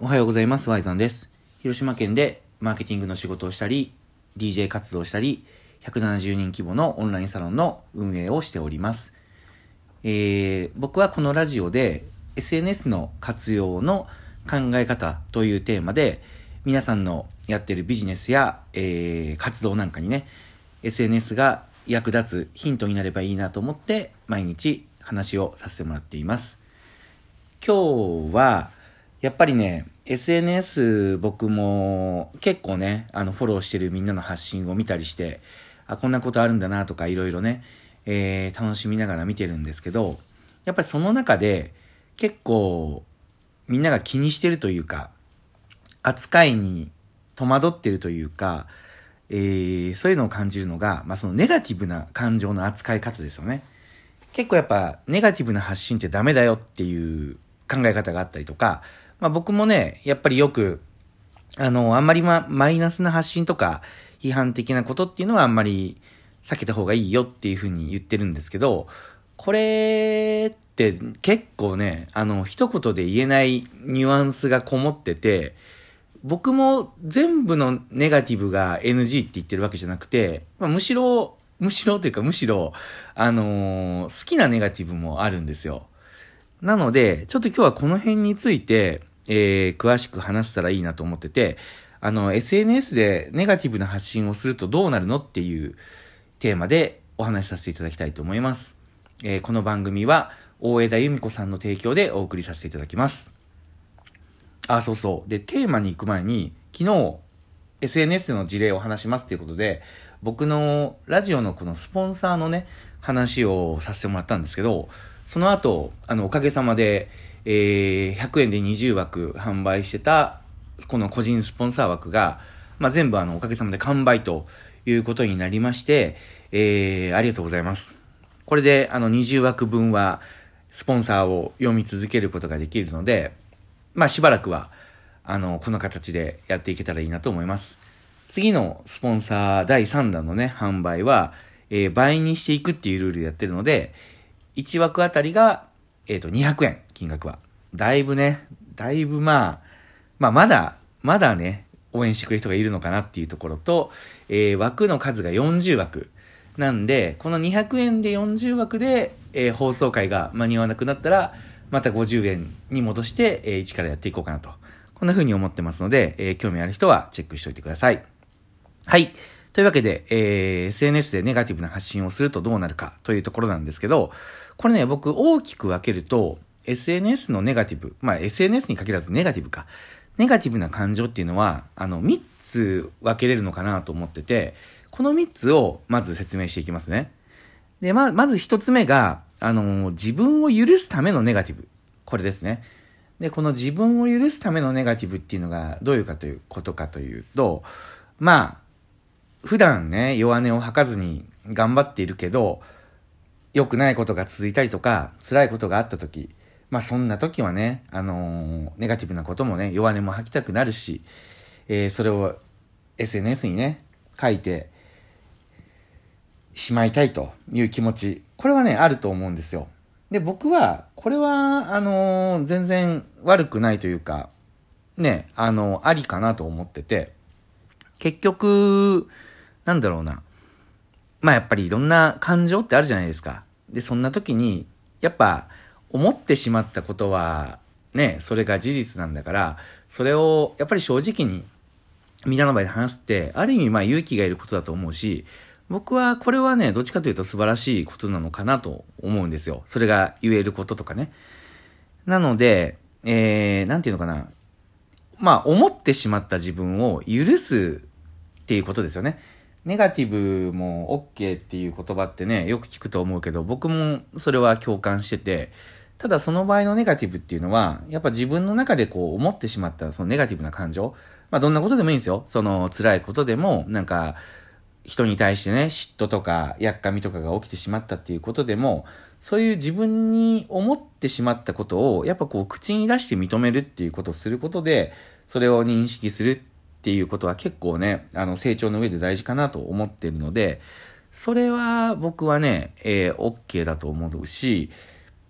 おはようございます。ワイザンです。広島県でマーケティングの仕事をしたり、DJ 活動したり、170人規模のオンラインサロンの運営をしております。えー、僕はこのラジオで SNS の活用の考え方というテーマで、皆さんのやってるビジネスや、えー、活動なんかにね、SNS が役立つヒントになればいいなと思って、毎日話をさせてもらっています。今日は、やっぱりね、SNS 僕も結構ね、あのフォローしてるみんなの発信を見たりして、あ、こんなことあるんだなとかいろいろね、えー、楽しみながら見てるんですけど、やっぱりその中で結構みんなが気にしてるというか、扱いに戸惑ってるというか、えー、そういうのを感じるのが、まあそのネガティブな感情の扱い方ですよね。結構やっぱネガティブな発信ってダメだよっていう考え方があったりとか、まあ僕もね、やっぱりよく、あの、あんまりま、マイナスな発信とか、批判的なことっていうのはあんまり避けた方がいいよっていうふうに言ってるんですけど、これって結構ね、あの、一言で言えないニュアンスがこもってて、僕も全部のネガティブが NG って言ってるわけじゃなくて、まあ、むしろ、むしろというかむしろ、あのー好きなネガティブもあるんですよ。なので、ちょっと今日はこの辺について、えー、詳しく話せたらいいなと思ってて、あの、SNS でネガティブな発信をするとどうなるのっていうテーマでお話しさせていただきたいと思います。えーこの番組は、大枝由美子さんの提供でお送りさせていただきます。あ、そうそう。で、テーマに行く前に、昨日、SNS での事例を話しますということで、僕のラジオのこのスポンサーのね、話をさせてもらったんですけど、その後、あの、おかげさまで、えー、100円で20枠販売してた、この個人スポンサー枠が、まあ、全部あの、おかげさまで完売ということになりまして、えー、ありがとうございます。これで、あの、20枠分は、スポンサーを読み続けることができるので、まあ、しばらくは、あの、この形でやっていけたらいいなと思います。次のスポンサー第3弾のね、販売は、えー倍にしていくっていうルールでやってるので、1枠あたりが、えっ、と、200円、金額は。だいぶね、だいぶまあ、まあ、まだ、まだね、応援してくれる人がいるのかなっていうところと、えー枠の数が40枠。なんで、この200円で40枠で、えー放送回が間に合わなくなったら、また50円に戻して、えー一からやっていこうかなと。こんな風に思ってますので、えー興味ある人はチェックしておいてください。はい。というわけで、えー SNS でネガティブな発信をするとどうなるかというところなんですけど、これね、僕大きく分けると、SNS のネガティブ、まあ SNS に限らずネガティブか。ネガティブな感情っていうのは、あの、3つ分けれるのかなと思ってて、この3つをまず説明していきますね。で、ま、まず1つ目が、あの、自分を許すためのネガティブ。これですね。で、この自分を許すためのネガティブっていうのがどういうかということかというと、まあ、普段ね、弱音を吐かずに頑張っているけど、良くないことが続いたりとか、辛いことがあった時、まあそんな時はね、あのーネガティブなこともね、弱音も吐きたくなるし、えーそれを SNS にね、書いてしまいたいという気持ち、これはね、あると思うんですよ。で、僕は、これは、あのー全然悪くないというか、ね、あのありかなと思ってて、結局、なんだろうな。まあやっぱりいろんな感情ってあるじゃないですか。で、そんな時に、やっぱ、思ってしまったことは、ね、それが事実なんだから、それを、やっぱり正直に、みんなの前で話すって、ある意味まあ勇気がいることだと思うし、僕はこれはね、どっちかというと素晴らしいことなのかなと思うんですよ。それが言えることとかね。なので、えー、なんていうのかな。まあ、思ってしまった自分を許すっていうことですよね。ネガティブも OK っていう言葉ってね、よく聞くと思うけど、僕もそれは共感してて、ただその場合のネガティブっていうのは、やっぱ自分の中でこう思ってしまったそのネガティブな感情、まあどんなことでもいいんですよ。その辛いことでも、なんか、人に対してね、嫉妬とか、やっかみとかが起きてしまったっていうことでも、そういう自分に思ってしまったことを、やっぱこう、口に出して認めるっていうことをすることで、それを認識するっていうことは結構ね、あの、成長の上で大事かなと思ってるので、それは僕はね、えー、OK だと思うし、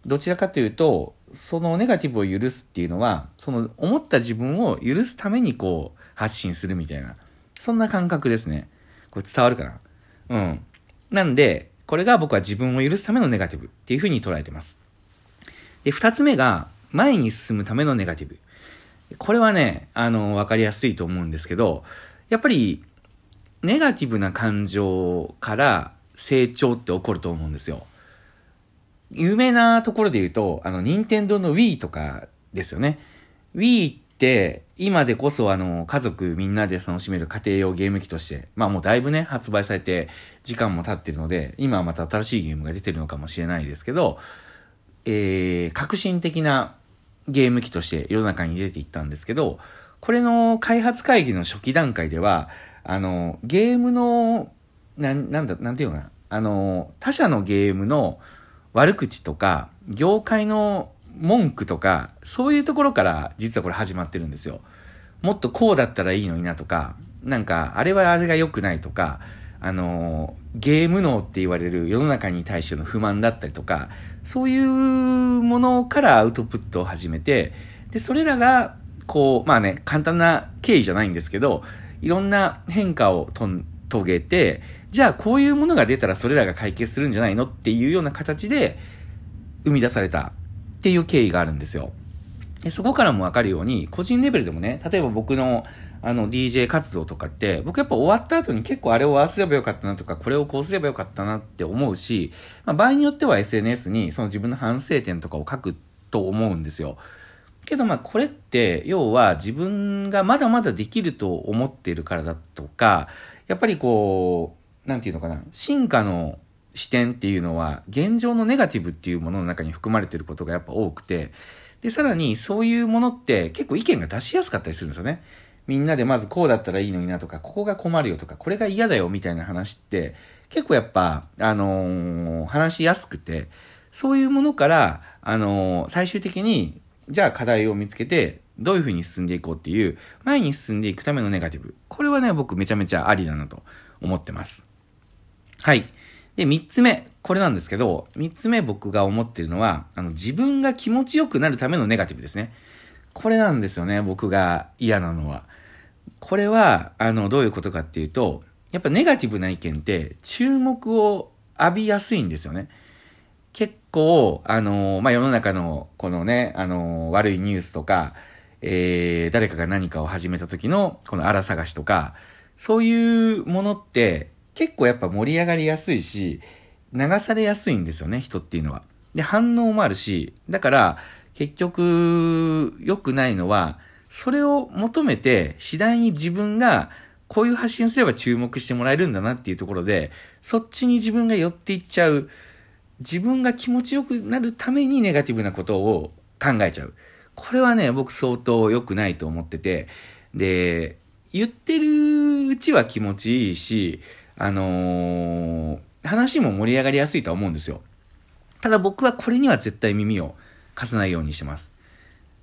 どちらかというと、そのネガティブを許すっていうのは、その思った自分を許すためにこう発信するみたいな、そんな感覚ですね。これ伝わるかな？うん。なんで、これが僕は自分を許すためのネガティブっていうふうに捉えてます。で、二つ目が、前に進むためのネガティブ。これはね、あの、わかりやすいと思うんですけど、やっぱり、ネガティブな感情から成長って起こると思うんですよ。有名なところで言うと、あの、任天堂の Wii とかですよね。Wii って、今でこそあの、家族みんなで楽しめる家庭用ゲーム機として、まあもうだいぶね、発売されて時間も経ってるので、今はまた新しいゲームが出てるのかもしれないですけど、えー、革新的なゲーム機として世の中に出ていったんですけど、これの開発会議の初期段階では、あの、ゲームの、な、なんだ、なんていうかな。あの、他社のゲームの悪口とか、業界の文句とか、そういうところから実はこれ始まってるんですよ。もっとこうだったらいいのになとか、なんか、あれはあれが良くないとか、あの、ゲーム脳って言われる世の中に対しての不満だったりとか、そういうものからアウトプットを始めて、で、それらが、こう、まあね、簡単な経緯じゃないんですけど、いろんな変化をと遂げて、じゃあこういうものが出たらそれらが解決するんじゃないのっていうような形で生み出されたっていう経緯があるんですよ。でそこからもわかるように、個人レベルでもね、例えば僕のあの DJ 活動とかって、僕やっぱ終わった後に結構あれをああすればよかったなとか、これをこうすればよかったなって思うし、まあ、場合によっては SNS にその自分の反省点とかを書くと思うんですよ。けどまあこれって要は自分がまだまだできると思っているからだとか、やっぱりこう、なんていうのかな、進化の視点っていうのは現状のネガティブっていうものの中に含まれてることがやっぱ多くて、で、さらにそういうものって結構意見が出しやすかったりするんですよね。みんなでまずこうだったらいいのになとか、ここが困るよとか、これが嫌だよみたいな話って結構やっぱ、あのー、話しやすくて、そういうものから、あのー、最終的に、じゃあ課題を見つけて、どういうふうに進んでいこうっていう、前に進んでいくためのネガティブ。これはね、僕めちゃめちゃありだなと思ってます。はい。で、三つ目。これなんですけど、三つ目僕が思ってるのは、あの、自分が気持ちよくなるためのネガティブですね。これなんですよね、僕が嫌なのは。これは、あの、どういうことかっていうと、やっぱネガティブな意見って注目を浴びやすいんですよね。結構、あの、まあ、世の中のこのね、あの、悪いニュースとか、えー、誰かが何かを始めた時のこの荒探しとか、そういうものって結構やっぱ盛り上がりやすいし、流されやすいんですよね、人っていうのは。で、反応もあるし、だから、結局、良くないのは、それを求めて、次第に自分が、こういう発信すれば注目してもらえるんだなっていうところで、そっちに自分が寄っていっちゃう。自分が気持ちよくなるためにネガティブなことを考えちゃう。これはね、僕相当良くないと思ってて、で、言ってるうちは気持ちいいし、あのー、話も盛り上がりやすいとは思うんですよ。ただ僕はこれには絶対耳を貸さないようにしてます。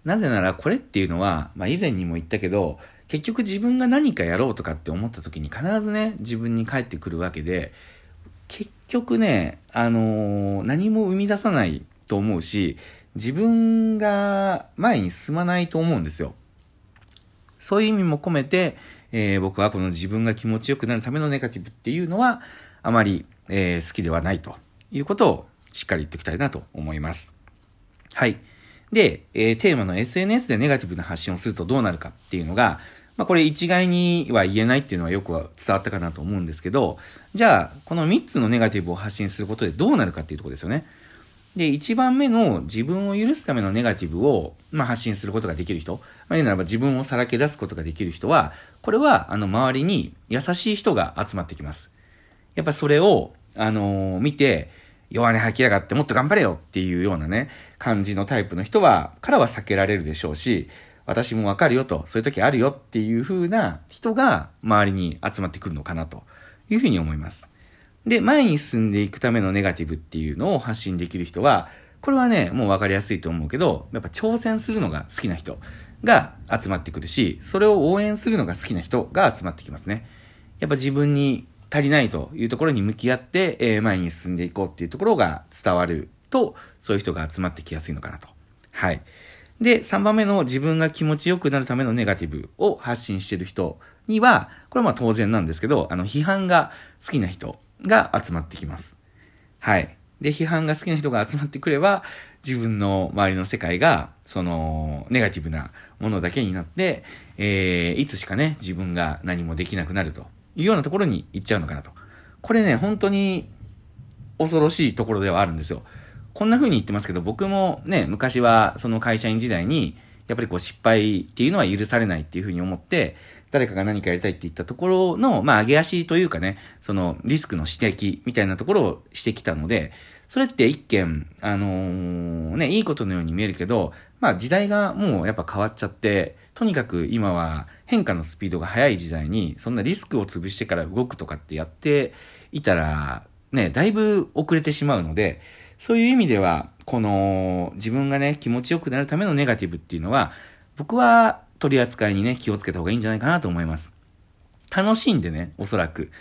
なぜならこれっていうのは、まあ以前にも言ったけど、結局自分が何かやろうとかって思った時に必ずね、自分に返ってくるわけで、結局ね、あのー、何も生み出さないと思うし、自分が前に進まないと思うんですよ。そういう意味も込めて、えー、僕はこの自分が気持ちよくなるためのネガティブっていうのは、あまり、えー、好きではないということをしっかり言っておきたいなと思います。はい。で、えー、テーマの SNS でネガティブな発信をするとどうなるかっていうのが、まあこれ一概には言えないっていうのはよく伝わったかなと思うんですけど、じゃあ、この3つのネガティブを発信することでどうなるかっていうところですよね。で、1番目の自分を許すためのネガティブを、まあ、発信することができる人。まあ、言うならば自分をさらけ出すことができる人は、これは、あの、周りに優しい人が集まってきます。やっぱそれを、あのー、見て、弱音吐きやがってもっと頑張れよっていうようなね、感じのタイプの人は、からは避けられるでしょうし、私もわかるよと、そういう時あるよっていう風な人が周りに集まってくるのかなというふうに思います。で、前に進んでいくためのネガティブっていうのを発信できる人は、これはね、もう分かりやすいと思うけど、やっぱ挑戦するのが好きな人が集まってくるし、それを応援するのが好きな人が集まってきますね。やっぱ自分に足りないというところに向き合って、え、前に進んでいこうっていうところが伝わると、そういう人が集まってきやすいのかなとはい。で、3番目の自分が気持ちよくなるためのネガティブを発信してる人には、これはまあ当然なんですけど、あの、批判が好きな人が集まってきます。はい。で、批判が好きな人が集まってくれば、自分の周りの世界が、その、ネガティブなものだけになって、えー、いつしかね、自分が何もできなくなるというようなところに行っちゃうのかなと。これね、本当に恐ろしいところではあるんですよ。こんな風に言ってますけど、僕もね、昔はその会社員時代に、やっぱりこう失敗っていうのは許されないっていう風に思って、誰かが何かやりたいって言ったところの、まあ、上げ足というかね、そのリスクの指摘みたいなところをしてきたので、それって一見、あのー、ね、いいことのように見えるけど、まあ時代がもうやっぱ変わっちゃって、とにかく今は変化のスピードが速い時代に、そんなリスクを潰してから動くとかってやっていたら、ね、だいぶ遅れてしまうので、そういう意味では、この自分がね、気持ちよくなるためのネガティブっていうのは、僕は取り扱いにね、気をつけた方がいいんじゃないかなと思います。楽しんでね、おそらく、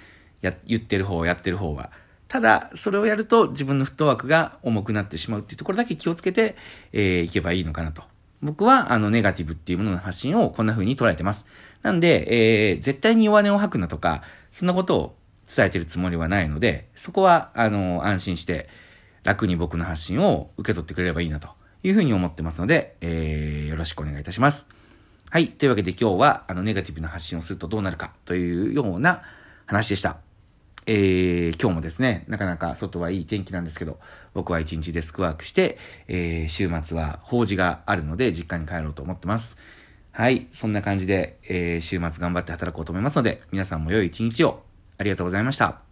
や、言ってる方、やってる方は。ただ、それをやると自分のフットワークが重くなってしまうっていうところだけ気をつけて、えー、いけばいいのかなと。僕は、あの、ネガティブっていうものの発信をこんな風に捉えてます。なんで、えー、絶対に弱音を吐くなとか、そんなことを伝えてるつもりはないので、そこは、あの、安心して、楽に僕の発信を受け取ってくれればいいなというふうに思ってますので、えー、よろしくお願いいたします。はい。というわけで今日は、あの、ネガティブな発信をするとどうなるかというような話でした。えー、今日もですね、なかなか外はいい天気なんですけど、僕は一日デスクワークして、えー、週末は法事があるので実家に帰ろうと思ってます。はい。そんな感じで、えー、週末頑張って働こうと思いますので、皆さんも良い一日をありがとうございました。